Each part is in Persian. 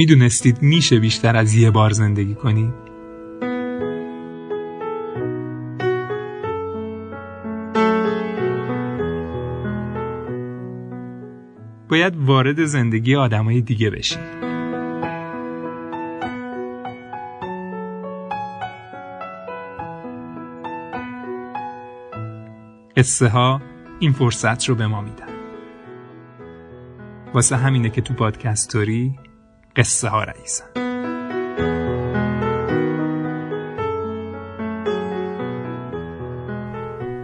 می‌دونستید میشه بیشتر از یه بار زندگی کنید؟ باید وارد زندگی آدمای دیگه بشین قصه ها این فرصت رو به ما میدن واسه همینه که تو پادکستوری قصه ها رئیسن.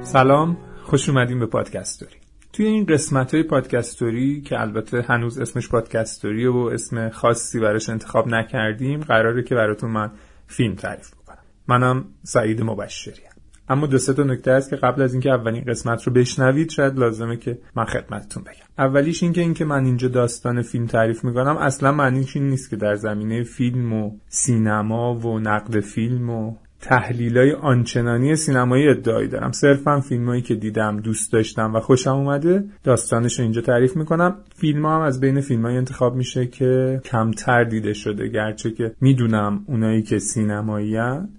سلام خوش اومدیم به پادکستوری توی این قسمت های پادکستوری که البته هنوز اسمش پادکستوری و اسم خاصی براش انتخاب نکردیم قراره که براتون من فیلم تعریف بکنم. منم سعید مبشری اما دو سه تا نکته هست که قبل از اینکه اولین قسمت رو بشنوید شاید لازمه که من خدمتتون بگم. اولیش اینکه اینکه من اینجا داستان فیلم تعریف می‌کنم اصلا معنیش این نیست که در زمینه فیلم و سینما و نقد فیلم و تحلیل های آنچنانی سینمایی ادعایی دارم. صرفا فیلمایی که دیدم دوست داشتم و خوشم اومده داستانش رو اینجا تعریف می‌کنم. فیلم هم از بین فیلم های انتخاب میشه که کمتر دیده شده گرچه که می‌دونم اونایی که سینمایی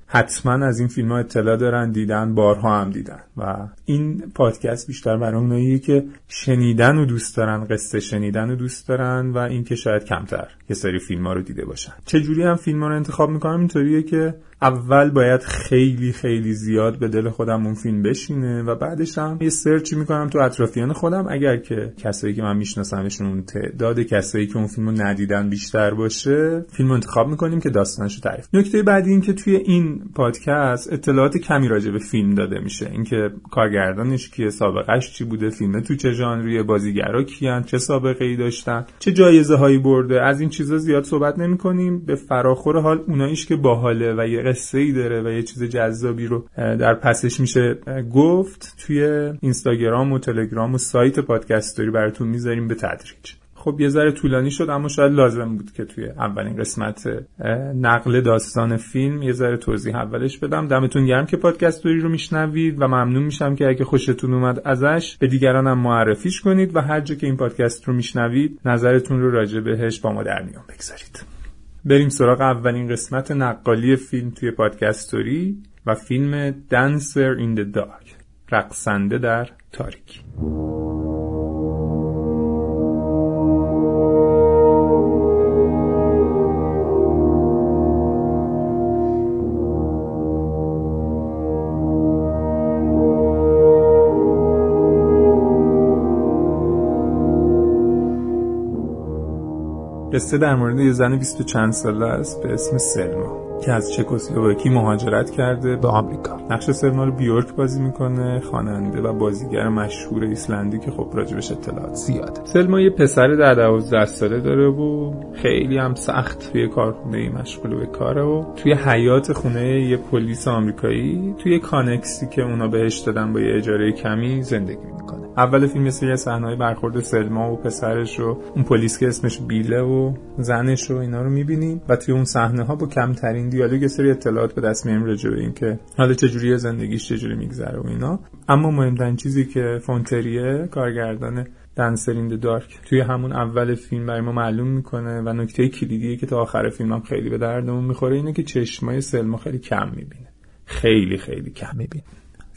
حتما از این فیلم ها اطلاع دارن دیدن بارها هم دیدن. و این پادکست بیشتر برای اونایی که شنیدن و دوست دارن قصه شنیدن و دوست دارن و اینکه شاید کمتر یه سری فیلم ها رو دیده باشن. چجوری هم فیلم ها رو انتخاب می‌کنم؟ اینطوریه که اول باید خیلی خیلی زیاد به دل خودم اون فیلم بشینه و بعدش هم یه سرچی می‌کنم تو اطرافیان خودم. اگر که کسایی که من میشناسمشون تعداد کسایی که اون فیلمو ندیدن بیشتر باشه فیلم انتخاب می‌کنیم که داستانشو تعریف نکته بعدی این که توی این پادکست اطلاعات کمی راجع به فیلم داده میشه. اینکه کارگردانش کیه سابقش چی بوده فیلم تو چه ژانریه بازیگرا کیان چه سابقه ای داشتن چه جایزه هایی برده. از این چیزا زیاد صحبت نمی‌کنیم. به فراخور حال اوناییش که باحاله و یه قصه ای داره و یه چیز جذابی رو در پسش میشه گفت توی اینستاگرام و تلگرام و سایت پادکستری براتون می‌ذاریم به تدریج. خب یه ذره طولانی شد اما شاید لازم بود که توی اولین قسمت نقل داستان فیلم یه ذره توضیح اولش بدم. دمتون گرم که پادکستوری رو میشنوید و ممنون میشم که اگه خوشتون اومد ازش به دیگرانم معرفیش کنید و هر جا که این پادکست رو میشنوید نظرتون رو راجع بهش با ما در میون بگذارید. بریم سراغ اولین قسمت نقالی فیلم توی پادکستوری و فیلم دنسر این د دارک رقصنده در تاریکی قصه در مورد یه زن 20 چند ساله است به اسم سلما که از چکسلواکی مهاجرت کرده به آمریکا. نقش سلما رو بیورک بازی می‌کنه خواننده و بازیگر مشهور ایسلندی که خب راجبش اطلاعات زیاده. سلما یه پسر در 12 ساله داره و خیلی هم سخت توی کارخونه مشغول به کاره و توی حیات خونه یه پلیس آمریکایی توی کانکسی که اونا بهش دادن با یه اجاره کمی زندگی می‌کنه. اول فیلم یه سری صحنه‌های برخورد سلما و پسرش و اون پلیس که اسمش بیله و زنش و اینا رو می‌بینیم و توی اون صحنه ها با کمترین دیالوگ یه سری اطلاعات به دست میاریم راجع به اینکه حالا چجوری زندگیش چجوری میگذره و اینا. اما مهمترین چیزی که فونتریه کارگردان دنسرین دارک توی همون اول فیلم برای ما معلوم می‌کنه و نکته کلیدیه که تا آخر فیلم هم خیلی به دردمون می‌خوره اینه که چشمای سلما خیلی کم می‌بینه. خیلی خیلی کم می‌بینه.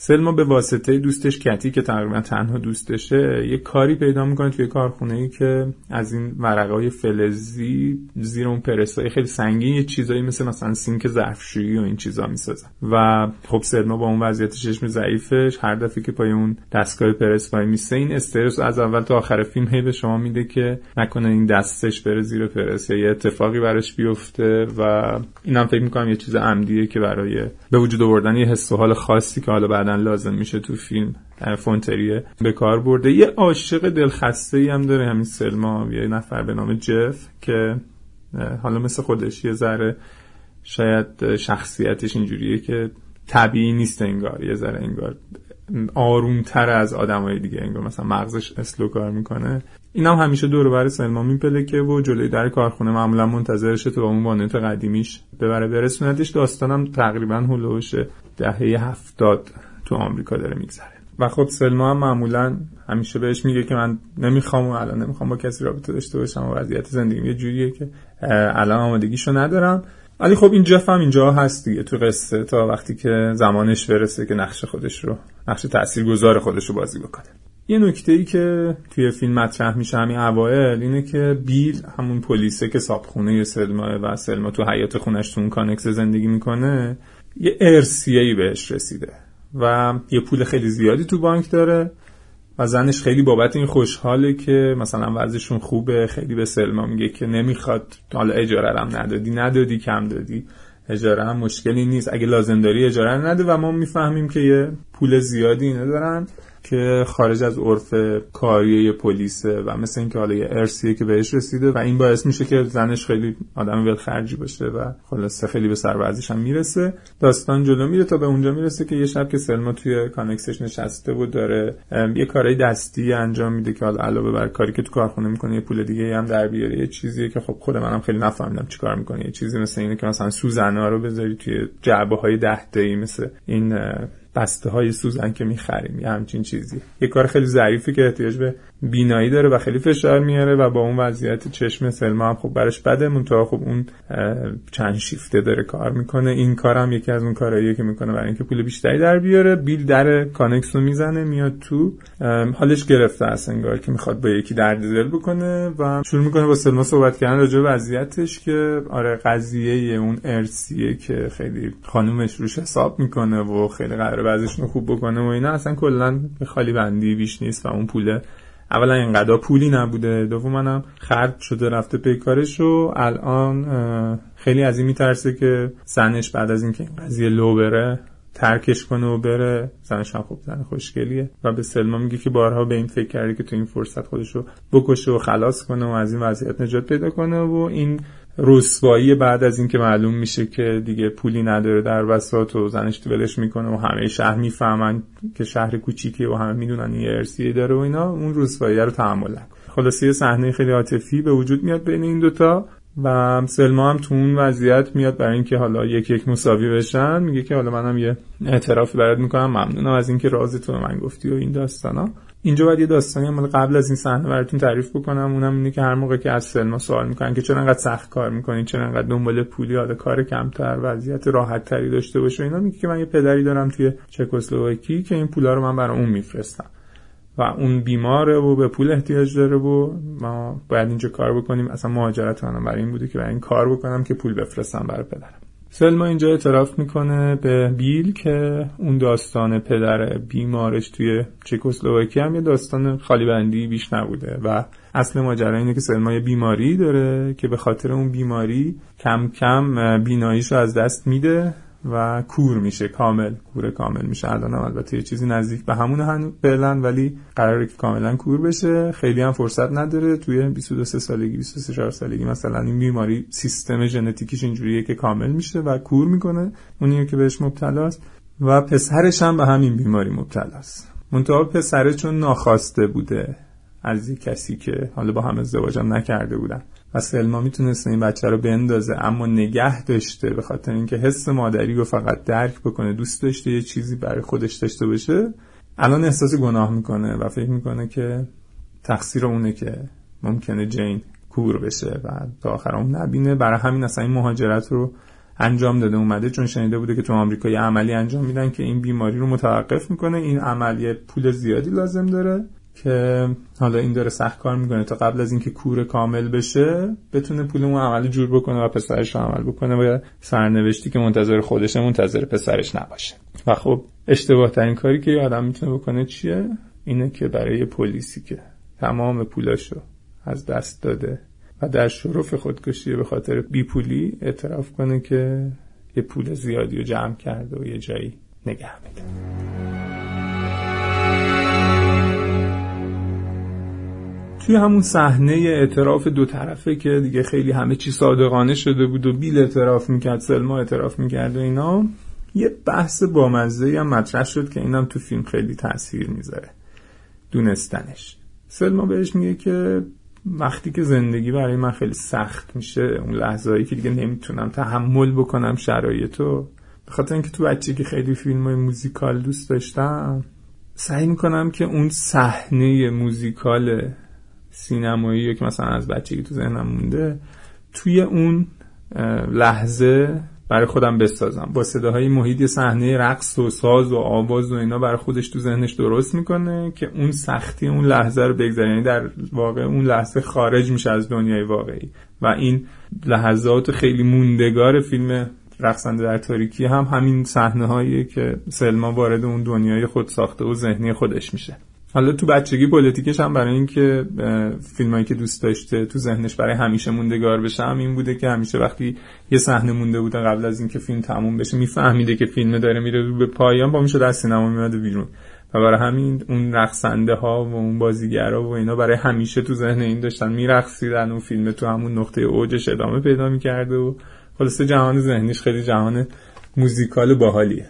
سلما به واسطه دوستش کتی که تقریبا تنها دوستشه یه کاری پیدا می‌کنه توی کارخونه ای که از این ورقای فلزی زیر اون پرسای خیلی سنگین یه چیزایی مثل مثلا سینک ظرفشویی و این چیزا می‌سازن. و خب سلما با اون وضعیت چشم ضعیفش هر دفعه که پای اون دستگاه پرس وای میسه این استرس از اول تا آخر فیلم هی به شما میده که نکنه این دستش بره زیر پرس یه اتفاقی براش بیفته و اینم فکر می‌کنم یه چیز عمدیه که برای به وجود آوردن یه حس و حال خاصی که حالا بعد لازم میشه تو فیلم فونتریه. به کار برده. یه عاشق دلخسته ای هم داره همین سلما. یه نفر به نام جف که حالا مثل خودش یه ذره شاید شخصیتش اینجوریه که طبیعی نیست انگار. یه ذره انگار آرومتر از های دیگه انگار. مثلا مغزش اسلو کار می‌کنه. این هم همیشه دور بر سلما میپلکه و جلوی در کارخونه معمولا منتظرشه تا با اون وانت قدیمیش ببره. برسونتش داستانم تقریبا هلوش دهه هفتاد. تو آمریکا داره میگذره. و خب سلما هم معمولا همیشه بهش میگه که من نمی‌خوام و الان نمی‌خوام با کسی رابطه داشته باشم و وضعیت زندگی یه جوریه که الان آمادگیشو ندارم. ولی خب این جف هم اینجا هست دیگه تو قصه تا وقتی که زمانش برسه که نقش خودش رو نقش تاثیرگذار خودش رو بازی بکنه. یه نکته ای که توی فیلم مطرح میشه همین اوایل اینه که بیل همون پلیسه که صابخونه سلما و سلما تو حیات خونش تو اون کانکس زندگی می‌کنه یه ارسیه ای بهش رسیده. و یه پول خیلی زیادی تو بانک داره و زنش خیلی بابت این خوشحاله که مثلا وضعشون خوبه خیلی به سلما میگه که نمی‌خواد حالا اجاره هم ندادی ندادی کم دادی. اجاره هم مشکلی نیست. اگه لازم داری اجاره نده و ما می‌فهمیم که یه پول زیادی اینه دارن. که خارج از عرف کاری پلیسه و مثل اینکه حالا یه ارسیه که بهش رسیده و این باعث میشه که زنش خیلی آدم ول خرجی باشه و خلاصه خیلی به سرورزش هم می‌رسه. داستان جلو میره تا به اونجا می‌رسه که یه شب که سلما توی کانکسش نشسته بود داره یه کارهای دستی انجام میده که حالا علاوه بر کاری که تو کارخونه می‌کنه یه پول دیگه هم در بیاره. یه چیزیه که خب خود منم خیلی نفهمیدم چیکار می‌کنه. یه چیزی مثل اینه که مثلا سوزنا رو بذاری توی جعبه های ده مثل این بسته های سوزن که می‌خریم یه همچین چیزی. یه کار خیلی ظریفی که احتیاج به بینایی داره و خیلی فشار میاره و با اون وضعیت چشم سلما هم خب برش بده منتها خب اون چند شیفته داره کار می‌کنه. این کارم یکی از اون کارهاییه که می‌کنه برای اینکه پول بیشتری در بیاره. بیل در کانکس رو می‌زنه میاد تو حالش گرفته است انگار که می‌خواد با یکی درد دل بکنه و شروع می‌کنه با سلما صحبت کردن راجع به وضعیتش که آره قضیه اون ارسیه که خیلی خانومش روش حساب می‌کنه و خیلی قراره وضعش خوب بکنه و اینا. اصلا کلا خالی بندی بیش نیست و اون پول اولا اینقدر پولی نبوده دوم خرد شده رفته پیکارش و الان خیلی از این میترسه که زنش بعد از اینکه این قضیه لو بره ترکش کنه و بره. زنش هم خوب زن خوشگلیه. و به سلما میگه که بارها به این فکر کرده که تو این فرصت خودشو بکشه و خلاص کنه و از این وضعیت نجات پیدا کنه و این رسوایی بعد از اینکه معلوم میشه که دیگه پولی نداره در وسط و زنش ولش می‌کنه و همه شهر می‌فهمن که شهر کوچیکه و همه می‌دونن این ارسیه داره و اینا اون رسوایی رو تحمل نکنه خلاصه یه صحنه خیلی عاطفی به وجود میاد بین این دوتا و سلما هم تو اون وضعیت میاد برای اینکه حالا یک یک مساوی بشن. میگه که حالا منم یه اعترافی برات می‌کنم. ممنونم از اینکه راز تو من گفتی و این داستانا. اینجا باید یه داستانی هم قبل از این صحنه براتون تعریف بکنم. اونم اینه که هر موقع که از سلما سوال می‌کنن که چرا انقدر سخت کار می‌کنین چرا انقدر دنبال پولی حالا کار کمتر وضعیت راحت تری داشته باشه اینا میگه که من یه پدری دارم توی چکسلواکی که این پولا رو من برای اون میفرستم. و اون بیماره و به پول احتیاج داره و ما باید اینجا کار بکنیم. اصلا مهاجرت منم برای این بوده که برای این کار بکنم که پول بفرستم برای پدرم. سلما اینجا اعتراف می‌کنه به بیل که اون داستان پدر بیمارش توی چکسلواکی هم یه داستان خالی بندی بیش نبوده و اصل ماجرا اینه که سلما یه بیماری داره که به خاطر اون بیماری کم کم بیناییشو از دست میده. و کور میشه کامل. کور کامل میشه. الان هم البته یه چیزی نزدیک به همون هنو فعلا ولی قراره که کاملا کور بشه. خیلی هم فرصت نداره. توی 22 سالگی 23 سالگی مثلا این بیماری سیستم ژنتیکیش اینجوریه که کامل میشه و کور می‌کنه. اونیه که بهش مبتلاست. و پسرش هم به همین بیماری مبتلاست. منتها پسره چون ناخواسته بوده. از کسی که حالا با هم ازدواجم نکرده بودن. و سلما می‌تونسته این بچه رو بندازه اما نگه داشته به خاطر اینکه حس مادری رو فقط درک بکنه دوست داشته یه چیزی برای خودش داشته باشه الان احساس گناه می‌کنه و فکر می‌کنه که تقصیر اونه که ممکنه جین کور بشه و تا آخر اون نبینه. برای همین اصلا این مهاجرت رو انجام داده اومده چون شنیده بوده که تو آمریکا یه عملی انجام میدن که این بیماری رو متوقف می‌کنه. این عملیه پول زیادی لازم داره. که حالا این داره سخت کار می‌کنه. تا قبل از اینکه کور کامل بشه بتونه پول اون عمل جور بکنه و پسرش رو عمل بکنه و سرنوشتی که منتظر خودشه منتظر پسرش نباشه. و خب اشتباه ترین کاری که یه آدم می‌تونه بکنه چیه؟ اینه که برای پلیسی که تمام پولاشو از دست داده و در شرف خودکشی به خاطر بیپولی اعتراف کنه که یه پول زیادی رو جمع کرده و یه جایی نگه میده توی همون صحنه اعتراف دو طرفه که دیگه خیلی همه چی صادقانه شده بود و بیل اعتراف می‌کرد سلما اعتراف می‌کرد و اینا یه بحث بامزه هم مطرح شد که اینم تو فیلم خیلی تاثیر می‌ذاره. دونستنش. سلما بهش میگه که وقتی که زندگی برای من خیلی سخت میشه اون لحظه که دیگه نمی‌تونم تحمل بکنم شرایطو به خاطر اینکه تو بچگی خیلی فیلم های موزیکال دوست داشتم سعی می‌کنم که اون صحنه موزیکال سینمایی که مثلا از بچگی تو ذهنم مونده توی اون لحظه برای خودم بسازم. با صداهای محیط صحنه رقص و ساز و آواز و اینا برای خودش تو ذهنش درست می‌کنه که اون سختی اون لحظه رو بگذره. یعنی در واقع اون لحظه خارج میشه از دنیای واقعی. و این لحظات خیلی موندگار فیلم رقصنده در تاریکی هم همین صحنه هایی که سلما وارد اون دنیای خود ساخته و ذهنی خودش میشه. حالا تو بچگی پلیتیکش هم برای اینکه فیلمایی که دوست داشته تو ذهنش برای همیشه موندگار بشه هم این بوده که همیشه وقتی یه صحنه مونده بوده قبل از اینکه فیلم تموم بشه میفهمیده که فیلم داره میره به پایان پا میشه از سینما میاد بیرون. و برای همین اون رقصنده ها و اون بازیگرا و اینا برای همیشه تو ذهن این داشتن میرقصیدن و فیلم تو همون نقطه اوجش ادامه پیدا می‌کرده و خلاصه جهان ذهنیش خیلی جهان موزیکال باحالیه.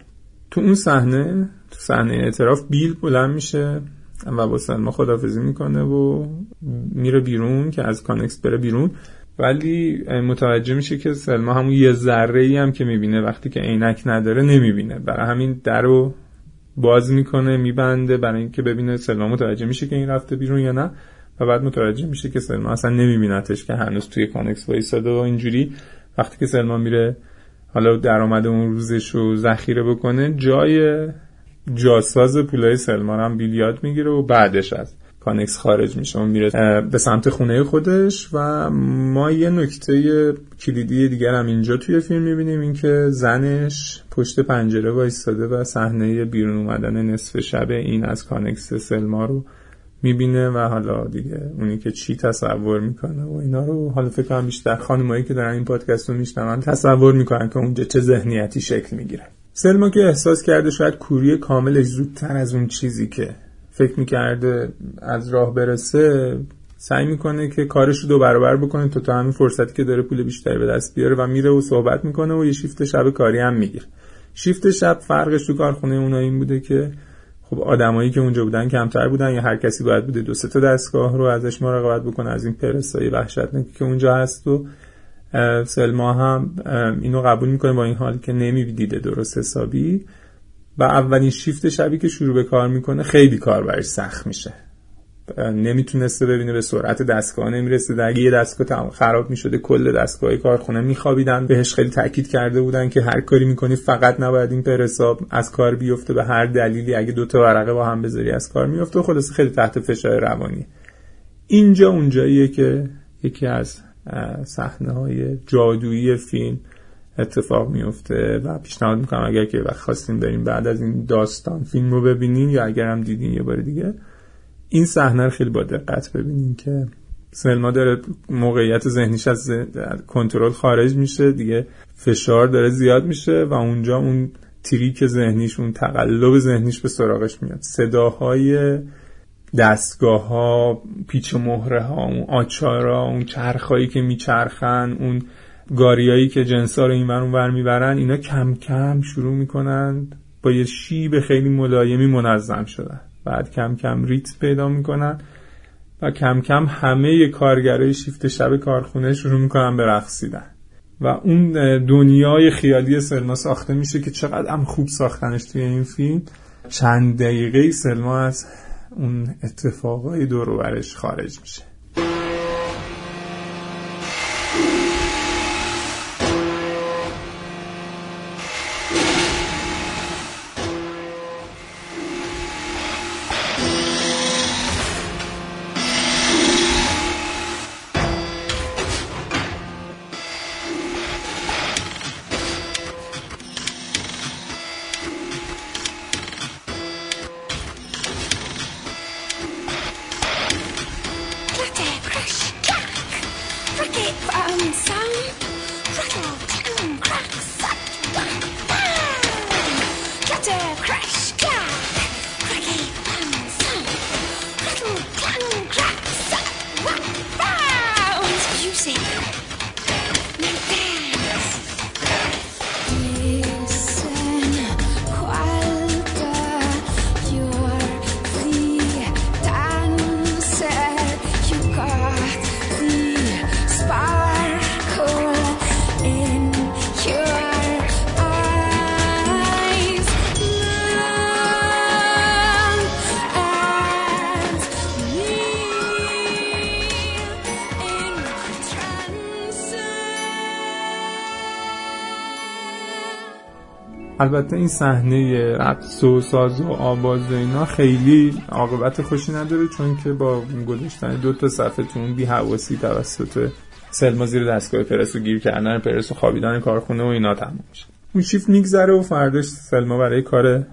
تو اون صحنه تو صحنه اعتراف بیل بلند میشه. و با سلما خدافظی می‌کنه و میره بیرون که از کانکس بره بیرون. ولی متوجه میشه که سلما همون یه ذره ای هم که می‌بینه وقتی که عینک نداره نمی‌بینه. برای همین در رو باز می‌کنه میبنده برای اینکه ببینه سلما متوجه میشه که این رفته بیرون یا نه. و بعد متوجه میشه که سلما اصلا نمیبینتش که هنوز توی کانکس وایساده و اینجوری. وقتی که سلما میره حالا درآمد اون روزش رو ذخیره بکنه جای جاساز پولای سلما هم بیل یاد می‌گیره و بعدش از کانکس خارج میشه. و میره به سمت خونه خودش و ما یه نکته کلیدی دیگر هم اینجا توی فیلم می‌بینیم اینکه زنش پشت پنجره وایستاده و صحنه بیرون اومدن نصف شب این از کانکس سلما رو می‌بینه و حالا دیگه اونی که چی تصور می‌کنه و اینا رو حالا فکر کنم بیشتر خانمایی که دارن این پادکست رو میشنون تصور می‌کنن که اونجا چه ذهنیتی شکل می‌گیره. سلما که احساس کرده شاید کوری کاملش زودتر از اون چیزی که فکر می‌کرده از راه برسه سعی می‌کنه که کارش رو دو برابر بکنه تا تا همین فرصتی که داره پول بیشتری به دست بیاره و میره و صحبت می‌کنه و یه شیفت شب کاری هم می‌گیره. شیفت شب فرقش تو کارخونه اونا این بوده که خب آدمایی که اونجا بودن کمتر بودن یا هر کسی باید بوده دو سه تا دستگاه رو ازش مراقبت بکنه از این پرسای وحشتناکی که اونجا هست و سلما هم اینو قبول می‌کنه با این حال که نمی‌دیده درست حسابی. و اولین شیفت شبی که شروع به کار می‌کنه خیلی کار برش سخت میشه. نمی‌تونسته ببینه به سرعت دستگاه نمی‌رسه. اگه یه دستگاه خراب می‌شده کل دستگاه کارخونه میخوابیدن. بهش خیلی تاکید کرده بودن که هر کاری می‌کنی فقط نباید این پرساب از کار بیفته. به هر دلیلی اگه دوتا ورقه با هم بذاری از کار میفته خلاص خیلی تحت فشار روانی. اینجا اونجاییه که یکی از صحنه های جادویی فیلم اتفاق میفته و پیشنهاد می‌کنم اگر که وقت خواستیم بریم بعد از این داستان فیلم رو ببینین یا اگر هم دیدین یه بار دیگه این صحنه رو خیلی با دقت ببینین که سلما داره موقعیت ذهنیش از کنترل خارج میشه دیگه فشار داره زیاد میشه و اونجا اون تریک ذهنیش اون تقلب ذهنیش به سراغش میاد. صداهای دستگاه ها پیچ مهره ها اون آچارا اون چرخایی که میچرخن اون گاریایی که جنسا رو این ور می‌برن اینا کم کم شروع می‌کنن با یه شیب خیلی ملایمی منظم شدن. بعد کم کم ریت پیدا می‌کنن و کم کم همه کارگرای شیفت شب کارخونه شروع می‌کنن به رقصیدن. و اون دنیای خیالی سلما ساخته میشه که چقدر هم خوب ساختنش توی این فیلم. چند دقیقه سلما از اون اتفاقای دور خارج میشه. البته این صحنه رقص و ساز و آواز و اینا خیلی عاقبت خوشی نداره چون که با گذاشتن دو تا صفحه تو اون بی‌حواسی توسط سلما زیر دستگاه پرس و گیر کردن پرس و خوابیدن کارخونه و اینا تموم میشه. اون شیفت میگذره و فرداش سلما برای کار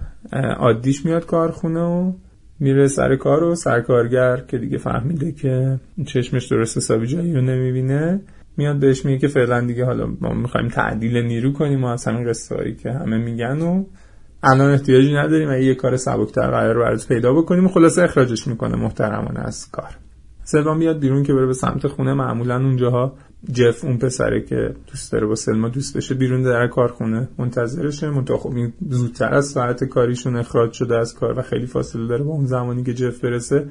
عادیش میاد کارخونه و میره سر کار و سرکارگر که دیگه فهمیده که چشمش درست حسابی جایی رو نمی‌بینه میاد بهش میگه که فعلا دیگه حالا ما می‌خوایم تعدیل نیرو کنیم و از همین قصه هایی که همه میگن و الان احتیاجی نداریم. و یه کار سبکتر قرار رو برات پیدا بکنیم و خلاصه اخراجش می‌کنه محترمانه از کار. سلما میاد بیرون که بره به سمت خونه. معمولا اونجاها جف اون پسره که دوست داره با سلما دوست بشه بیرون در کارخونه منتظرشه. منتها خب این زودتر از ساعت کاریشون اخراج شده از کار و خیلی فاصله داره با اون زمانی که جف برسه.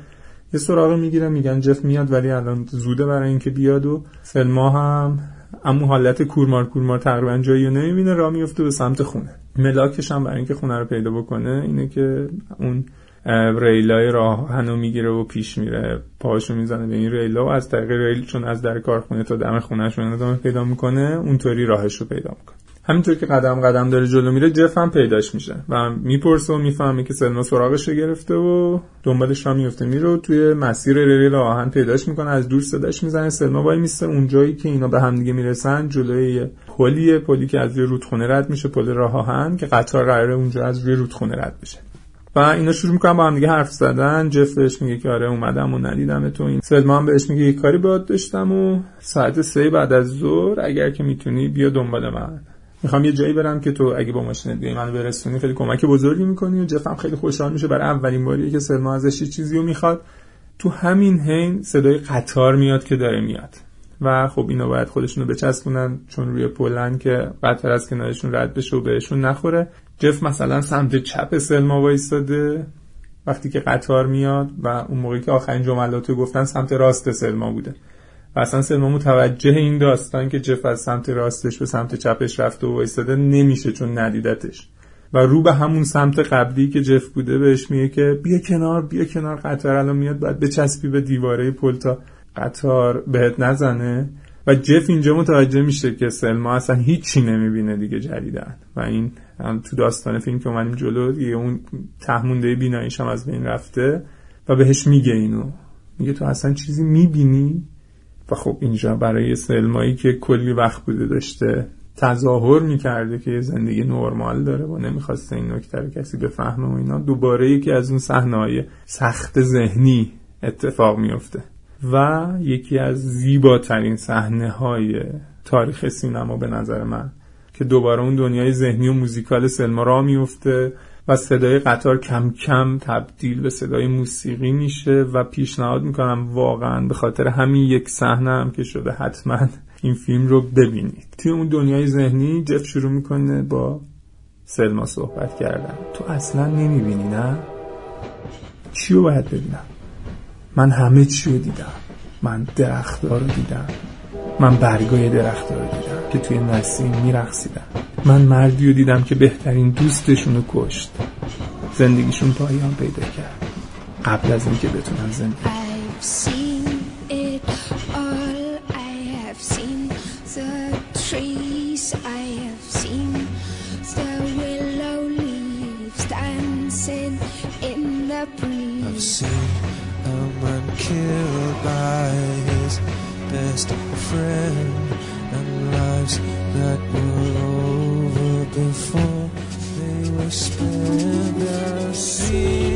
یه سراغ می‌گیرن میگن جف میاد ولی الان زوده برای اینکه بیاد و سلما هم اما حالت کورمار کورمار تقریبا جایی رو نمی‌بینه را میفته به سمت خونه. ملاکش هم برای اینکه خونه رو پیدا بکنه اینه که اون ریلای راهنو می‌گیره و پیش میره. پاشو می‌زنه به این ریلا و از طریق ریل چون از در کارخونه تا دم خونهشون ادامه پیدا می‌کنه اونطوری راهش رو پیدا می‌کنه. همینطور که قدم قدم داره جلو میره جف هم پیداش میشه و می‌پرسه و می‌فهمه که سلما سراغش گرفته و دنبالش را میفته. میره توی مسیر ریل آهن پیداش می‌کنه از دور صداش می‌زنه. سلما وای میسته اونجایی که اینا به همدیگه می‌رسن جلوی پلیه پلی که از روی رودخونه رد میشه پل راه آهن که قطار قراره اونجا از روی رودخونه رد بشه. و اینا شروع می‌کنن با هم دیگه حرف زدن. جف بهش میگه که آره اومدم و ندیدم تو این سلما هم بهش میگه یه کاری باید داشتم و ساعت سه بعد از ظهر اگر که می‌تونی بیا دنبال من. می‌خوام یه جایی برم که تو اگه با ماشین بیای منو برسونی خیلی کمک بزرگی می‌کنی و جف هم خیلی خوشحال میشه. برای اولین باری که سلما ازش چیزی رو می‌خواد. تو همین حین صدای قطار میاد که داره میاد. و خب اینا باید خودشونو بچسبونن چون روی پلن که قطار از کنارشون رد بشه و بهشون نخوره. جف مثلا سمت چپ سلما وایستاده. وقتی که قطار میاد و اون موقعی که آخرین جملاتو گفتن سمت راست سلما بوده. اصلا سلما متوجه این داستان که جف از سمت راستش به سمت چپش رفته و وایستاده نمیشه چون ندیدتش. و رو به همون سمت قبلی که جف بوده بهش میگه که بیا کنار بیا کنار قطار الان میاد باید بچسبی به دیواره پل تا قطار بهت نزنه. و جف اینجا متوجه میشه که سلما اصلا هیچی نمی‌بینه دیگه جدیدن و این هم تو داستان فیلم که اومدیم جلو دیگه اون تهمونده بیناییش هم از بین رفته و بهش میگه اینو. میگه تو اصلا چیزی می‌بینی؟ و خب اینجا برای سلمایی که کلی وقت بوده داشته تظاهر می‌کرده که یه زندگی نرمال داره و نمی‌خواسته این نکته رو کسی بفهمه و اینا دوباره یکی از اون صحنه سخت ذهنی اتفاق میفته و یکی از زیباترین صحنه های تاریخ سینما به نظر من که دوباره اون دنیای ذهنی و موزیکال سلما را میفته و صدای قطار کم کم تبدیل به صدای موسیقی میشه و پیشنهاد می‌کنم واقعا به خاطر همین یک صحنه هم که شده حتما این فیلم رو ببینید. توی اون دنیای ذهنی جف شروع می‌کنه با سلما صحبت کردن. تو اصلا نمی‌بینی نه؟ چی رو باید ببینم؟ من همه چی رو دیدم. من درختها رو دیدم. من برگای درخت رو دیدم که توی نسیم میرقصیدن من مردی رو دیدم که بهترین دوستشون رو کشت. زندگیشون پایان پیدا کرد. قبل از اینکه بتونن زندگی killed by his best friend and lives that were over before they whispered the sea.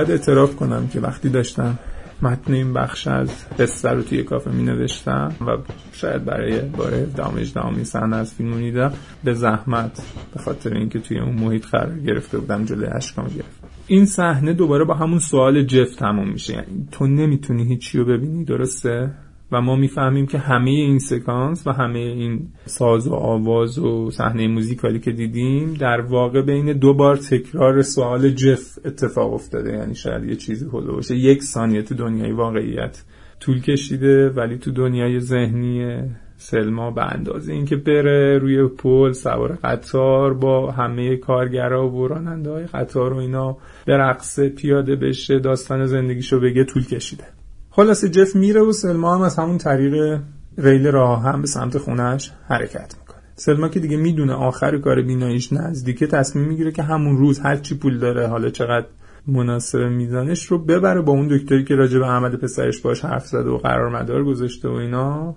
باید اعتراف کنم که وقتی داشتم متن این بخش از قصه رو توی کافه می نوشتم و شاید برای باره دامج دامی صحنه از فیلم دیدم به زحمت به خاطر اینکه توی اون محیط قرار گرفته بودم جلوی اشکام گرفت این صحنه دوباره با همون سوال جف تموم میشه. یعنی تو نمی‌تونی هیچی رو ببینی درسته؟ و ما می‌فهمیم که همه این سکانس و همه این ساز و آواز و صحنه موزیکالی که دیدیم در واقع بین دو بار تکرار سوال جف اتفاق افتاده. یعنی شاید یه چیزی هلو باشه. یک ثانیه تو دنیای واقعیت طول کشیده ولی تو دنیای ذهنی سلما به اندازه اینکه بره روی پل سوار قطار با همه کارگرا و راننده های قطار و اینا برقصه پیاده بشه داستان زندگیشو بگه طول کشیده. خلاصه جف میره و سلما هم از همون طریق ریل راه هم به سمت خونش حرکت می‌کنه. سلما که دیگه می‌دونه آخر کار بیناییش نزدیکه تصمیم می‌گیره که همون روز هر چی پول داره حالا چقدر مناسب میزانش رو ببره با اون دکتری که راجع به عمل پسرش باش حرف زده و قرار مدار گذاشته و اینا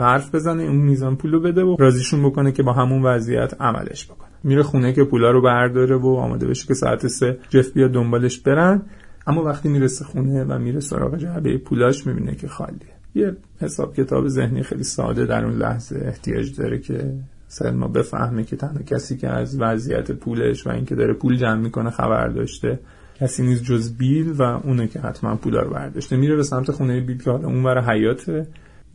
حرف بزنه اون میزان پول رو بده و رازیشون بکنه که با همون وضعیت عملش بکنه. میره خونه که پولا رو برداره و آماده بشه که ساعت سه جف بیاد دنبالش برن. اما وقتی می‌رسه خونه و میره سراغ جعبه پولاش می‌بینه که خالیه. یه حساب کتاب ذهنی خیلی ساده در اون لحظه احتیاج داره که سلما بفهمه که تنها کسی که از وضعیت پولش و اینکه داره پول جمع می‌کنه خبر داشته کسی نیست جز بیل و اونه که حتما پولا رو برداشته. میره به سمت خونه بیل که حالا اون حیاته.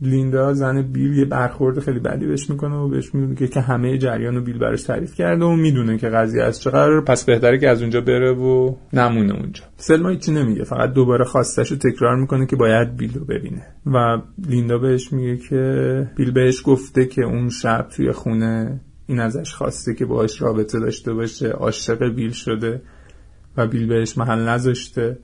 لیندا زن بیل یه برخورد خیلی بدی بهش می‌کنه و بهش میگه که همه جریان و بیل براش تعریف کرده و می‌دونه که قضیه از چقدر پس بهتره که از اونجا بره و نمونه اونجا. سلما هیچی نمیگه. فقط دوباره خواستش رو تکرار می‌کنه که باید بیل رو ببینه. و لیندا بهش میگه که بیل بهش گفته که اون شب توی خونه این ازش خواسته که باهاش رابطه داشته باشه. عاشق بیل شده و بیل بهش محل نذاشته.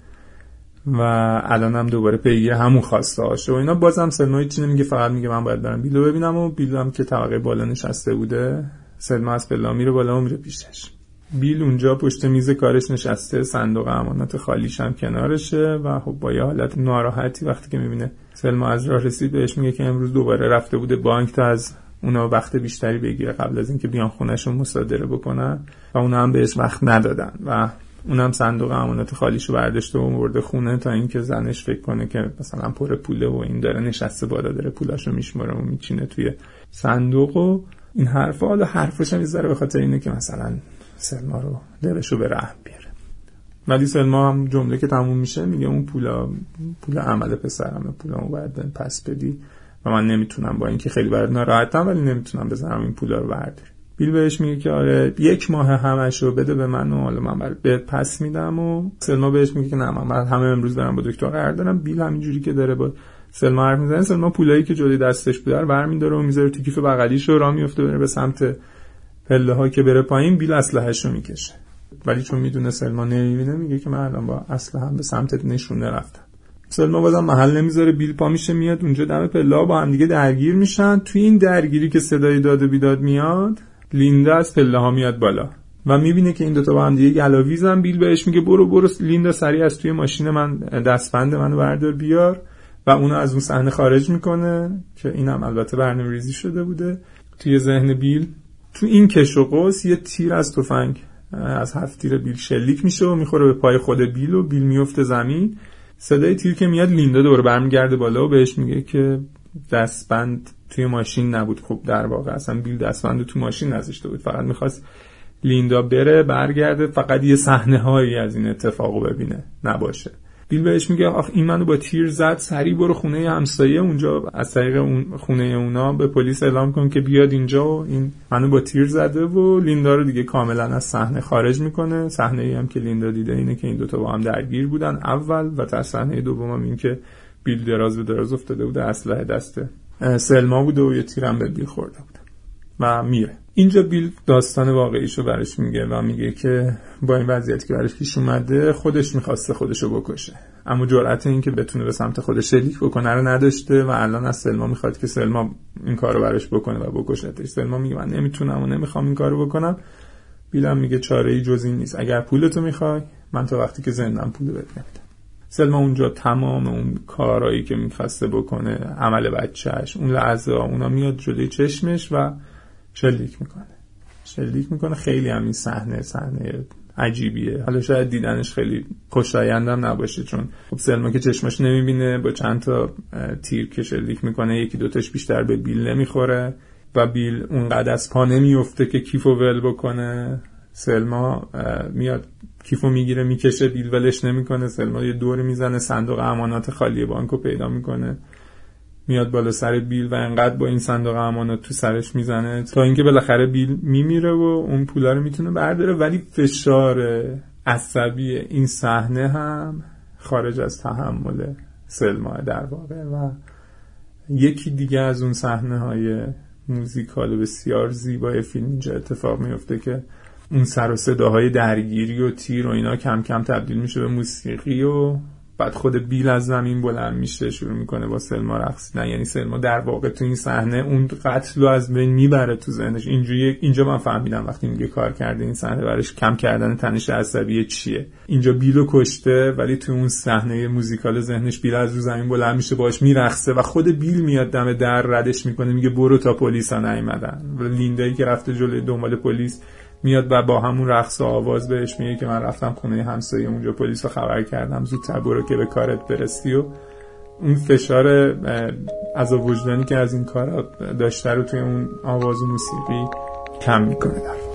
و الان هم دوباره پیگیر همون خواسته هاشه. و اینا بازم سلما چی نمیگه فقط میگه من باید برم بیلو ببینم و بیل هم که طبقه بالا نشسته بوده سلما از پلا میره بالا و میره پیشش. بیل اونجا پشت میز کارش نشسته صندوق امانات خالیش هم کنارشه و خب با یه حالت ناراحتی وقتی که می‌بینه سلما از راه رسید بهش میگه که امروز دوباره رفته بوده بانک تا از اونا وقت بیشتری بگیره قبل از اینکه بیان خونهشون مصادره بکنن و اونا هم بهش وقت ندادن. و اونم صندوق امانات خالیشو برداشته و برده خونه تا اینکه زنش فکر کنه که مثلا پر پوله و این داره نشسته بالا داره پولاشو میشماره و میچینه توی صندوق و این حرفا. حالا حرفش هم به خاطر اینه که مثلا سلما رو دلشو به رحم بیاره. ولی سلما هم جمله که تموم میشه میگه اون پولا پول عمل پسرمه پولامو باید پس بدی و من نمی‌تونم با اینکه خیلی برات ناراحتم ولی نمی‌تونم بزنم این پولا رو برداری. بیل بهش میگه که آره یک ماه همش رو بده به من و حالا من بهت پس میدم و سلما بهش میگه که نه من همه امروز دارم با دکتر قرار دارم. بیل همینجوری که داره با سلما حرف می‌زنه سلما پولایی که جلوی دستش بوده رو برمیداره و می‌ذاره تو کیف بغلیش و راه میفته بره به سمت پله ها که بره پایین. بیل اسلحه‌ش رو می‌کشه. ولی چون می‌دونه سلما نمی‌بینه میگه که من الان با اسلحه به سمت نشونه رفتم. سلما بازم محل نمی‌ذاره بیل پا میشه میاد اونجا دم پله با هم دیگه درگیر میشن. توی این درگیری که صدای داد و بیداد میاد لیندا از پله ها میاد بالا. و می‌بینه که این دوتا با هم دیگه گلاویزن. بیل بهش میگه برو برو لیندا سریع از توی ماشین من دستبند منو بردار بیار. و اونو از اون صحنه خارج می‌کنه که اینم البته برنامه ریزی شده بوده. توی ذهن بیل تو این کش و قوس یه تیر از تفنگ از هفت تیر بیل شلیک میشه و می‌خوره به پای خود بیل و بیل میفته زمین. صدای تیر که میاد لیندا دوباره برمیگرده بالا و بهش میگه که دستبند توی ماشین نبود. خب در واقع اصلا بیل دستبند تو ماشین نذاشته بود. فقط می‌خواست لیندا بره برگرده فقط یه صحنه هایی از این اتفاقو ببینه. نباشه. بیل بهش میگه آخ این منو با تیر زد سریع برو خونه همسایه اونجا. از طریق اون خونه اونا به پلیس اعلام کن که بیاد اینجا و این منو با تیر زده و لیندا رو دیگه کاملا از صحنه خارج می‌کنه. صحنه ای هم که لیندا دیده اینه که این دوتا با هم درگیر بودن اول و تا صحنه دوم هم این که بیل دراز به دراز افتاده بوده اسلحه دسته. سلما بوده و یه تیرم به بیل خورده بوده و میره. اینجا بیل داستان واقعیشو برش میگه و میگه که با این وضعیتی که برش پیش اومده خودش می‌خواسته خودشو بکشه. اما جرأت این که بتونه به سمت خودش شلیک بکنه رو نداشته و الان از سلما می‌خواد که سلما این کارو براش بکنه و بکشتش. سلما میگه من نمی‌تونم و نمی‌خوام این کارو بکنم. بیلم میگه چاره ای جز این نیست. اگر پولتو می‌خوای من تا وقتی که زندم پول بهت نمیدم. سلما اونجا تمام اون کارهایی که می‌خواسته بکنه عمل بچهش اون لحظه اونا میاد جلوی چشمش و شلیک می‌کنه. شلیک می‌کنه. خیلی هم این صحنه صحنه عجیبیه. حالا شاید دیدنش خیلی خوشایندم نباشه چون خب سلما که چشمش نمی‌بینه با چند تا تیر که شلیک می‌کنه یکی دوتاش بیشتر به بیل نمی‌خوره و بیل اونقدر از پا نمیفته که کیفو ول بکنه. سلما میاد کیفو می‌گیره می‌کشه بیل ولش نمی‌کنه. سلما یه دور می‌زنه صندوق امانات خالی بانکو پیدا می‌کنه. میاد بالا سر بیل و انقدر با این صندوق امانات تو سرش می‌زنه تا اینکه بالاخره بیل میمیره و اون پولا رو می‌تونه برداره. ولی فشار عصبی این صحنه هم خارج از تحمل سلما در واقع و یکی دیگه از اون صحنه های موزیکال بسیار زیبای فیلم اینجا اتفاق میفته که اون سر و صداهای درگیری و تیر و اینا کم کم تبدیل میشه به موسیقی و بعد خود بیل از زمین بلند میشه شروع می‌کنه با سلما رقصیدن. یعنی سلما در واقع تو این صحنه اون قتل رو از بین می‌بره تو ذهنش. اینجوری اینجا من فهمیدم وقتی میگه کار کرده این صحنه برش کم کردن تنش عصبی چیه. اینجا بیلو کشته ولی تو اون صحنه موزیکال ذهنش بیل از رو زمین بلند میشه باش میرقصه و خود بیل میاد دم در ردش می‌کنه میگه برو تا پلیس ها نیومدن لیندایی که رفته جلوی دنبال پلیس میاد و با همون رقص و آواز بهش میگه که من رفتم خونه همسایه اونجا پلیس رو خبر کردم. زودتر برو که به کارت برستی و اون فشار از وجدانی که از این کارا داشته رو توی اون آواز و موسیقی کم می‌کنه. در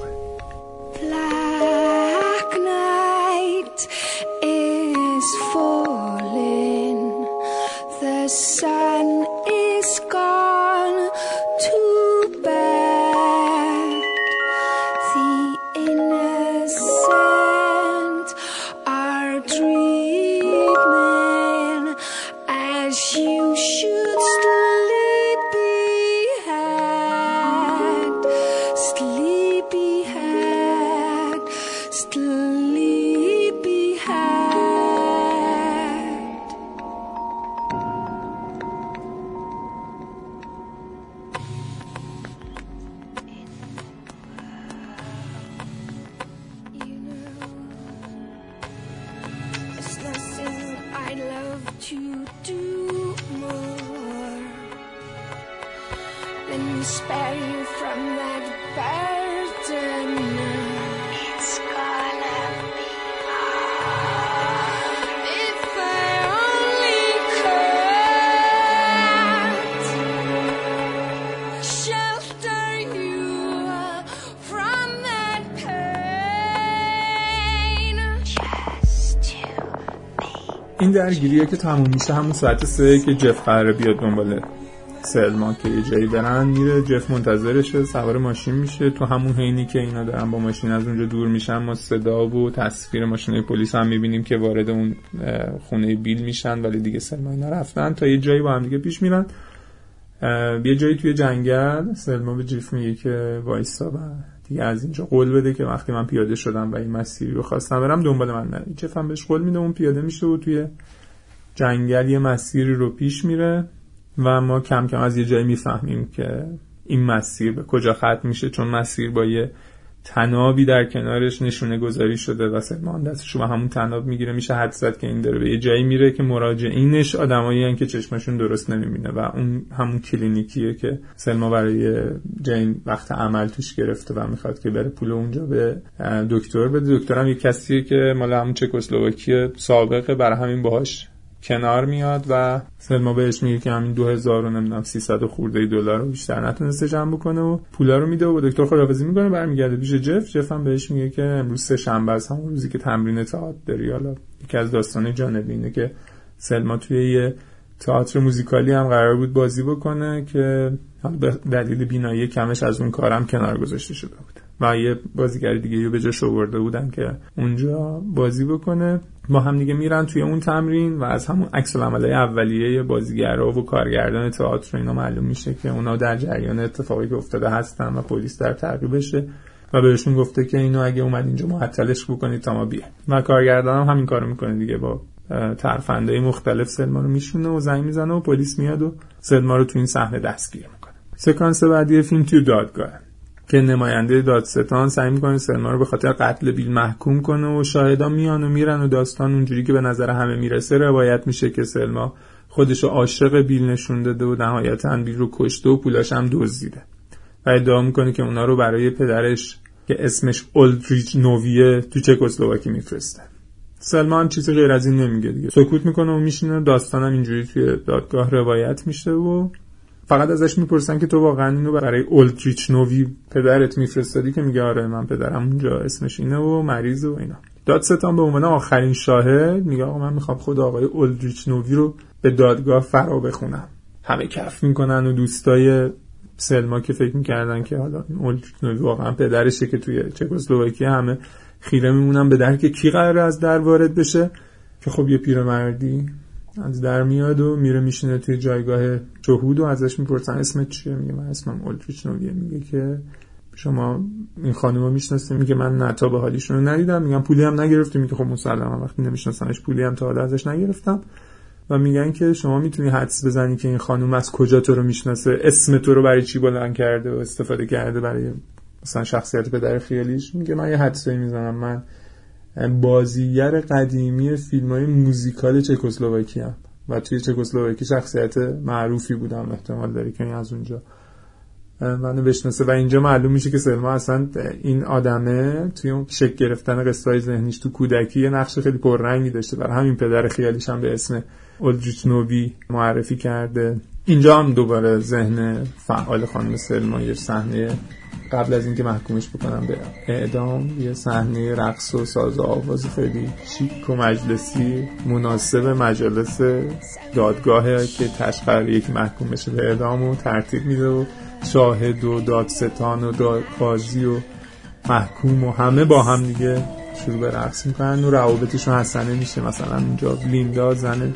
درگیریه که تموم میشه. همون ساعت سه که جف قراره بیاد دنبال سلما که یه جایی برن میره جف منتظرشه سوار ماشین میشه. تو همون حینی که اینا دارن با ماشین از اونجا دور میشن ما صدا و تصویر ماشین پلیس هم می‌بینیم که وارد اون خونه بیل میشن ولی دیگه سلما اینا رفتن. تا یه جایی با هم دیگه پیش میرن. یه جایی توی جنگل سلما به جف میگه که وایسا و دیگه از اینجا قول بده که وقتی من پیاده شدم و این مسیری رو خواستم برم دنبال من نره. جف هم بهش قول میده اون پیاده میشه و توی جنگل یه مسیری رو پیش میره و ما کم کم از یه جایی می‌فهمیم که این مسیر به کجا ختم میشه چون مسیر با یه تنابی در کنارش نشونه گذاری شده و سلمان دستشو به همون تناب می‌گیره میشه حد زد که این داره به یه جایی میره که مراجعینش آدمایی که چشمشون درست نمی‌بینه و اون همون کلینیکیه که سلما برای جین وقت عمل توش گرفته و می‌خواد که بره پول اونجا به دکتر بده. دکترم یه کسیه که مال همون چکسلواکی سابقه برای همین باهاش کنار میاد و سلما بهش میگه که همین 2000 و نمی‌دونم 300 خورده دلار رو بیشتر نتونسته جمع بکنه و پولا رو میده و دکتر خداحافظی می‌کنه برمیگرده پیش جف. جف هم بهش میگه که امروز سه شنبه است همون روزی که تمرین تئاتر داری حالا یکی از داستان جانبی اینه که سلما توی یه تئاتر موزیکالی هم قرار بود بازی بکنه که به دلیل بینایی کمش از اون کارم کنار گذاشته شده بود. و یه بازیگر دیگه رو به جاش آورده بودن که اونجا بازی بکنه. با هم دیگه میرن توی اون تمرین و از همون عکس العملای اولیه بازیگرا و کارگردان تئاتر اینا معلوم میشه که اونا در جریان اتفاقی که افتاده هستن و پلیس در تعقیبشه و بهشون گفته که اینو اگه اومد اینجا معطلش بکنید تا ما بیایم. و کارگردان هم همین کارو می‌کنه دیگه با ترفنده مختلف سلما رو میشونه و زنگ می‌زنه و پلیس میاد و سلما رو تو این صحنه دستگیر می‌کنه. سکانس بعدی فیلم توی دادگاه که نماینده دادستان سعی می‌کنه سلما رو به خاطر قتل بیل محکوم کنه و شاهدان میان و میرن و داستان اونجوری که به نظر همه می‌رسه روایت میشه که سلما خودشو عاشق بیل نشون داده و نهایتا بیل رو کشته و پولاش هم دزدیده. و ادعا می‌کنه که اونا رو برای پدرش که اسمش اولدریچ نوویه تو چکسلواکی میفرسته. سلما هم چیزی غیر از این نمیگه دیگه. سکوت می‌کنه و میشینه. داستانم اینجوری توی دادگاه روایت میشه و فقط ازش می‌پرسن که تو واقعا اینو برای اولدریچ نووی پدرت میفرستادی که میگه آره من پدرم اونجا اسمش اینه و مریض و اینا. دادستان به عنوان آخرین شاهد میگه آقا من می‌خوام خود آقای اولدریچ نووی رو به دادگاه فرا بخونم. همه کف می‌کنن و دوستای سلما که فکر می‌کردن که حالا اولدریچ نووی واقعا پدرشه که توی چکسلواکی همه خیره میمونن به درک کی قراره از در وارد بشه. که خب یه پیرمردی. از در میاد و میره میشینه توی جایگاه شهود و ازش می‌پرسن اسمت چیه؟ میگه من اسمم اولدریچ نویه میگه که شما این خانم رو می‌شناسید میگه من نتا به حالیشون رو ندیدم. میگم پولی هم نگرفتیم میگه خب مسلما وقتی نمیشناسمش پولی هم تا حالا ازش نگرفتم. و میگن که شما می‌تونی حدس بزنی که این خانم از کجا تو رو می‌شناسه؟ اسم تو رو برای چی بلند کرده و استفاده کرده برای مثلا شخصیت پدر خیالیش؟ میگه من یه حدسی می‌زنم. من بازیگر قدیمی فیلم های موزیکال چکسلواکی هم و توی چکسلواکی شخصیت معروفی بودم احتمال داره که از اونجا. منو بشناسه و اینجا معلوم میشه که سلما اصلا این آدمه توی اون شک گرفتن قصه های ذهنیش تو کودکی یه نقش خیلی پررنگی داشته. برای همین پدر خیالیش هم به اسم اولدریچ نوبی معرفی کرده. اینجا هم دوباره ذهن فعال خانم سلما یه صحنه قبل از اینکه محکومش بکنم به اعدام یه صحنه رقص و ساز و آواز خیلی شیک و مجلسی مناسب مجلس دادگاهه که تشقر یکی محکوم بشه به اعدام و ترتیب میده و شاهد و دادستان و قاضی و محکوم و همه با هم دیگه شروع به رقص می‌کنن و روابطشون حسنه میشه. مثلا اونجا لیندا زن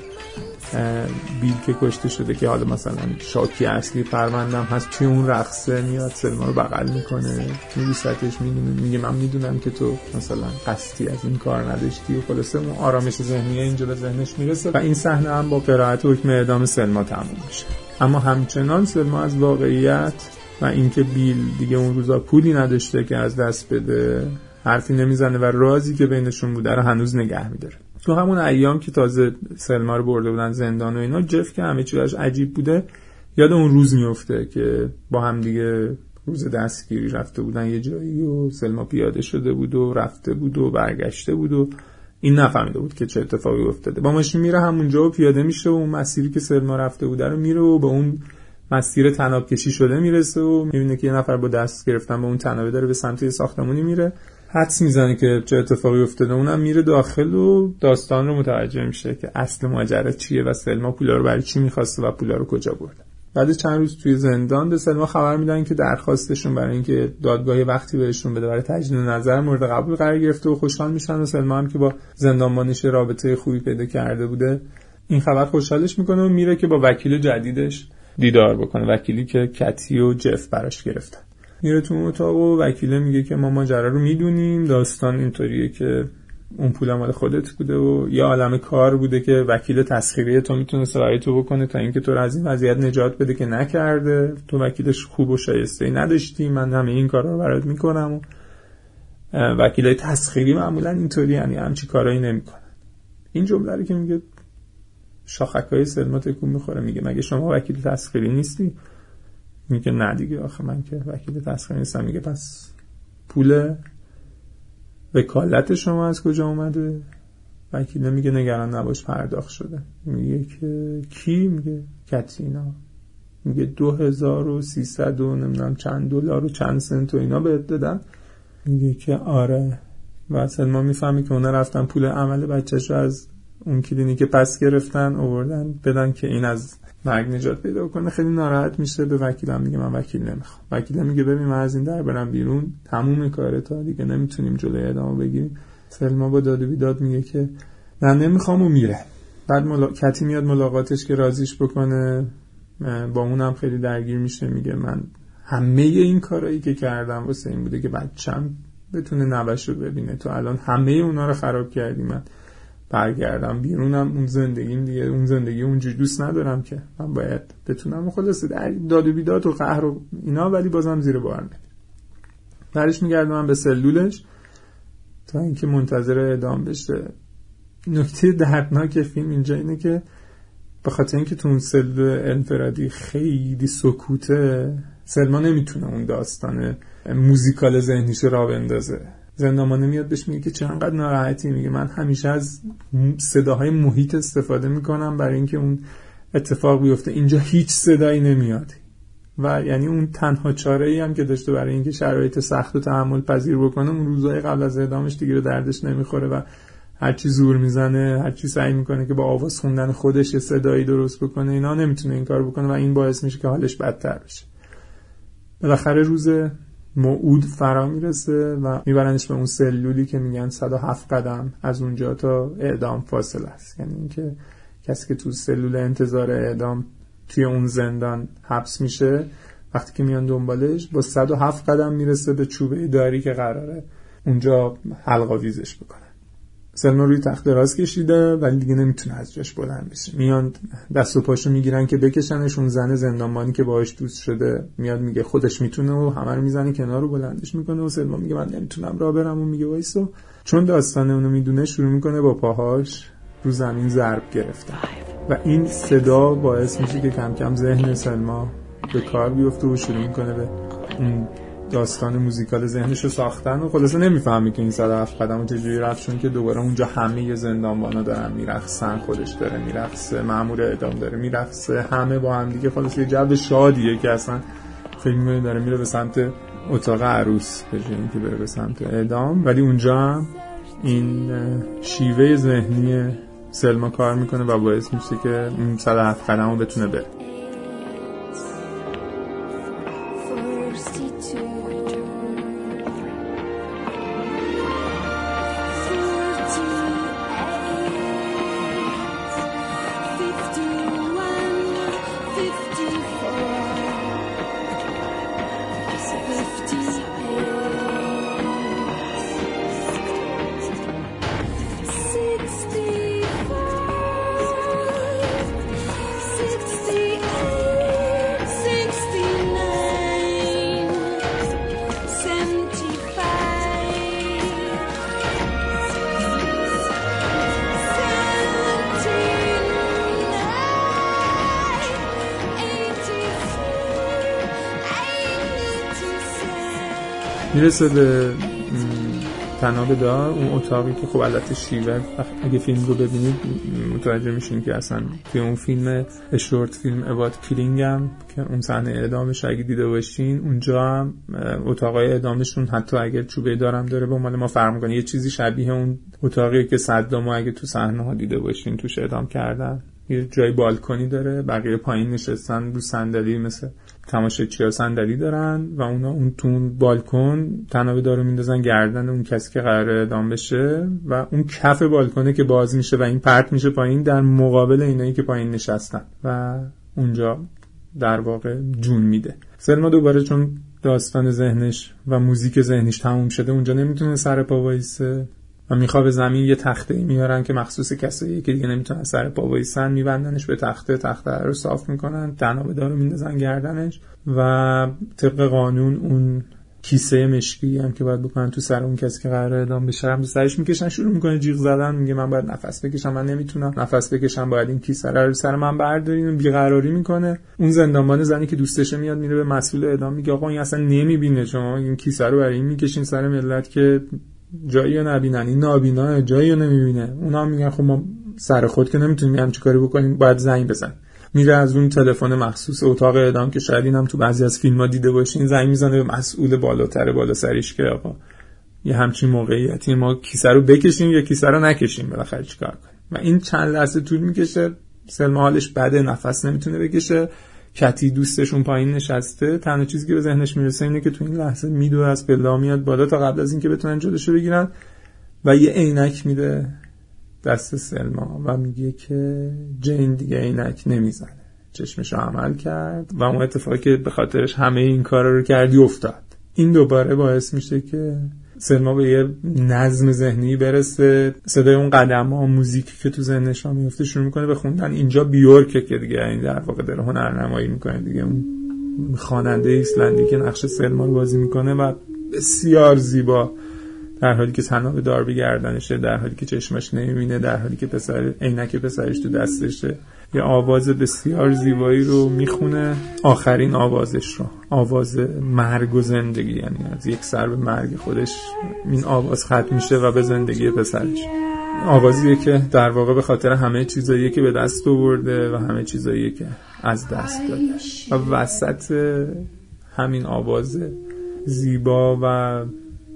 بیل که کشته شده که حالا مثلا شاکی اصلی پروندم هست توی اون رقصه میاد سلما رو بغل می‌کنه می‌دونه میگه من می‌دونم که تو مثلا قصدی از این کار نداشتی و خلاصه اون آرامش ذهنی اینجا به ذهنش می‌رسه و این صحنه هم با قرائت حکم اعدام سلما تموم میشه. اما همچنان سلما از واقعیت و اینکه بیل دیگه اون روزا پولی نداشته که از دست بده حرفی نمی‌زنه و رازی که بینشون بوده رو هنوز نگه میداره. تو همون ایام که تازه سلما رو برده بودن زندان و اینا جف که همه چیزش عجیب بوده یاد اون روز میفته که با هم دیگه روز دستگیری رفته بودن یه جایی و سلما پیاده شده بود و رفته بود و برگشته بود و این نفهمیده بود که چه اتفاقی افتاده. با ماشین میره همونجا و پیاده میشه و اون مسیری که سلما رفته بوده رو میره و به اون مسیر تناب کشی شده می‌رسه و می‌بینه که یه نفر با دست گرفتن به اون تنابه داره به سمت ساختمونی میره. حدس می‌زنه که چه اتفاقی افتاده. اونم میره داخل و داستان رو متوجه میشه که اصل ماجرا چیه و سلما پولا رو برای چی می‌خواسته و پولا رو کجا برده. بعد چند روز توی زندان به سلما خبر میدن که درخواستشون برای اینکه دادگاه وقتی بهشون بده برای تجدید نظر مورد قبول قرار گرفته و خوشحال میشن و سلما هم که با زندانبانیش رابطه خوبی پیدا کرده بوده این خبر خوشحالش می‌کنه و میره که با وکیل جدیدش دیدار بکنه. وکیلی که کتی و جف براش گرفتن. میره تو اتاق و وکیله میگه که ما ماجرا رو می‌دونیم داستان اینطوریه که اون پول مال خودت بوده و یه عالم کار بوده که وکیل تسخیری تو می‌تونه برای تو بکنه تا اینکه تو رو از این وضعیت نجات بده که نکرده. تو وکیلش خوب و شایسته ای نداشتی. من همه این کارا رو برات می‌کنم و وکیلای تسخیری معمولا اینطوری یعنی همچی کارایی نمی‌کنن. این جمله رو که میگه شاخک های سلما تکون می‌خوره. میگه مگه شما وکیل تسخیری نیستی؟ میگه نه دیگه آخه من که وکیل تسخیر نیستم. میگه پس پول وکالت شما از کجا اومده؟ وکیل میگه نگران نباش پرداخت شده. میگه که کی؟ میگه کتینا میگه دو هزار و سیصد و نمی‌دونم چند دلار و چند سنت و اینا بهت دادن. میگه که آره. و ما می‌فهمی که اونا رفتن پول عمل بچهش رو از اون کلینیک پس گرفتن اووردن بدن که این از مرگ نجات پیدا کنه خیلی ناراحت میشه. به وکیلم میگه من وکیل نمی‌خوام. وکیلم میگه ببین من از این در برم بیرون. تموم کاره تا دیگه نمی‌تونیم جلوی ادامه بگیریم. سلما با داد بیداد میگه که نه نمی‌خوام و میره. بعد ملا... کتی میاد ملاقاتش که رازیش بکنه. با اونم خیلی درگیر میشه. میگه من همه این کارایی که کردم واسه این بوده که بچم بتونه نوش رو ببینه. تو الان همه اونا رو خراب کردی من برگردم بیرونم اون زندگیم دیگه اون زندگی اونجوری دوست ندارم که. من باید بتونم. خلاصه در داد و بیداد و قهر و اینا ولی بازم زیر بار میاد. بعدش میگردم به سلولش تا اینکه منتظر اعدام بشه. نکته دردناک فیلم اینجا اینه که به خاطر اینکه تو اون سلول انفرادی خیلی سکوته سلما نمی‌تونه اون داستان موزیکال ذهنیش را بندازه. زندانبانه میاد بهش میگه که چقدر ناراحتی؟ میگه من همیشه از صداهای محیط استفاده می‌کنم برای اینکه اون اتفاق بیفته. اینجا هیچ صدایی نمیاد. و یعنی اون تنها چاره ای هم که داشته برای اینکه شرایط سخت و تحمل پذیر بکنه اون روزهای قبل از اعدامش دیگه دردش نمی‌خوره و هرچی زور می‌زنه هرچی سعی می‌کنه که با آواز خوندن خودش یه صدایی درست بکنه اینا نمی‌تونه این کار بکنه و این باعث میشه که حالش بدتر بشه. بالاخره روز موعود فرا می‌رسه و میبرنش به اون سلولی که میگن 107 قدم. از اونجا تا اعدام فاصله است. یعنی اینکه کسی که تو سلول انتظار اعدام توی اون زندان حبس میشه وقتی که میان دنبالش با 107 قدم می‌رسه به چوبه داری که قراره. اونجا حلقا ویزش بکنه سلما روی تخت دراز کشیده ولی دیگه نمی‌تونه از جاش بلند بشه. میان دست و پاشو می‌گیرن که بکشنش اون زن زندانبانی که باهاش دوست شده میاد میگه خودش می‌تونه و همه رو می‌زنه کنار رو بلندش می‌کنه و سلما میگه من نمی‌تونم راه برم و میگه وایسو چون داستان اونو می‌دونه شروع می‌کنه با پاهاش رو زمین ضرب گرفتن. و این صدا باعث میشه که کم کم ذهن سلما به کار بیفته و شروع می‌کنه به اون داستان موزیکال ذهنش رو ساختن و خلاصه نمی‌فهمی که این 107 قدم چجوری رفت چون که دوباره اونجا همه زندانبانا دارن میرقصن خودش داره میرقصه مامور اعدام داره میرقصه همه با هم دیگه خلاصه یه جو شادیه که اصلا فیلم داره میره به سمت اتاق عروس به که بره به سمت اعدام. ولی اونجا هم این شیوه ذهنی سلما کار می‌کنه و باعث میشه که این 107 قدم رو بتونه بره. می‌رسه به تناب دار اون اتاقی که خب البته شیوه اگه فیلم رو ببینید متوجه میشین که اصلا توی اون فیلم شورت فیلم اباد کلینگ هم که اون صحنه اعدامش اگه دیده باشین اونجا هم اتاقای اعدامشون حتی اگر چوبه دارم داره با مال ما فرق می‌کنه. یه چیزی شبیه اون اتاقی که صدام اگه تو صحنه ها دیده باشین توش اعدام کردن. یه جای بالکنی داره بقیه پایین نشستن رو صندلی مثل تماشاچی ها صندلی دارن و اونا اون تون بالکن تنابه دارو میندازن گردن اون کسی که قراره اعدام بشه و اون کف بالکنه که باز میشه و این پرت میشه پایین در مقابل اینایی که پایین نشستن و اونجا در واقع جون میده. سلما دوباره چون داستان ذهنش و موزیک ذهنش تموم شده اونجا نمی‌تونه سر پا وایسه. و میخوابه زمین یه تخته میارن که مخصوص کسایی که دیگه نمی‌تونن سر پا وایسن میبندنش به تخته تخته رو صاف می‌کنن تنابه دارو میندازن گردنش و طبق قانون اون کیسه مشکی هم که باید بکنن تو سر اون کسی که قرار اعدام بشه هم سرش می‌کشن شروع می‌کنه جیغ زدن میگه من باید نفس بکشم من نمی‌تونم نفس بکشم باید این کیسه رو سر من بردارین بیقراری می‌کنه. اون زندانبان زنی که دوستشه میاد میره به مسئول اعدام میگه آقا این اصلا نمی‌بینه شما این کیسه رو برای این می‌کشین سر ملت که جایی رو نبینن. این نابینا جایی رو نمی‌بینه. اونا میگن خب ما سر خود که نمی‌تونیم همچی کاری بکنیم باید زنگ بزن. میره از اون تلفن مخصوص اتاق اعدام که شاید اینم تو بعضی از فیلم ها دیده باشین زنگ می‌زنه به مسئول بالاتر بالا سریش که آقا یه همچین موقعیتی. ما کیسه رو بکشیم یا کیسه رو نکشیم بالاخره چیکار کنیم؟ و این چند لحظه طول می‌کشه سلما حالش بده نفس نمی‌تونه بکشه. کتی دوستشون پایین نشسته تنها چیزی که به ذهنش می‌رسه اینه که تو این لحظه میدو از پلا میاد بالا تا قبل از اینکه بتونن جلوشو بگیرن و یه عینک میده دست سلما و میگه که جین دیگه عینک نمی‌زنه. چشمش عمل کرد و اون اتفاقی که به خاطرش همه این کارا رو کردی افتاد. این دوباره باعث میشه که سلما به یه نظم ذهنی برسه. صدای اون قدم ها موزیکی که تو ذهنش ها میفته شروع می‌کنه به خوندن. اینجا بیورکه که دیگه این در واقع داره هنرنمایی می‌کنه دیگه. اون خواننده ایسلندی که نقش سلما رو بازی می‌کنه و بسیار زیبا. در حالی که تنها به دار گردنشه در حالی که چشمش نمی‌بینه در حالی که پسر عینک پسرش تو دستشه. یه آواز بسیار زیبایی رو می‌خونه. آخرین آوازش رو. آواز مرگ و زندگی یعنی از یک سر به مرگ خودش این آواز ختم میشه و به زندگی پسرش. آوازیه که در واقع به خاطر همه چیزاییه که به دست آورده و همه چیزاییه که از دست داده. و وسط همین آواز زیبا و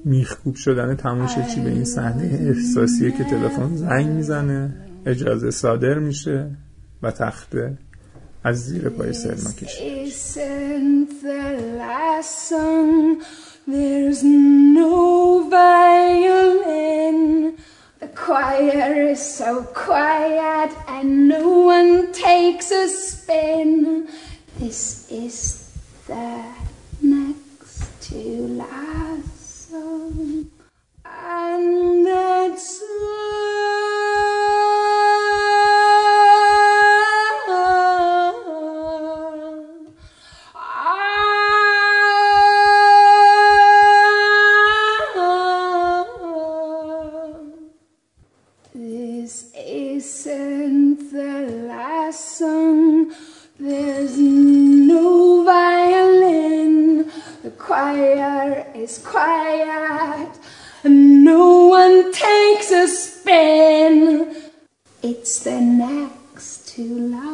میخکوب شدن تموشه چی به این صحنه احساسیه که تلفن زنگ می‌زنه. اجازه صادر میشه. و تخته از زیر پای سلما کشید There's no violin. The choir is so quiet and no one takes a spin. This is the next to last song. And that's to And next to love.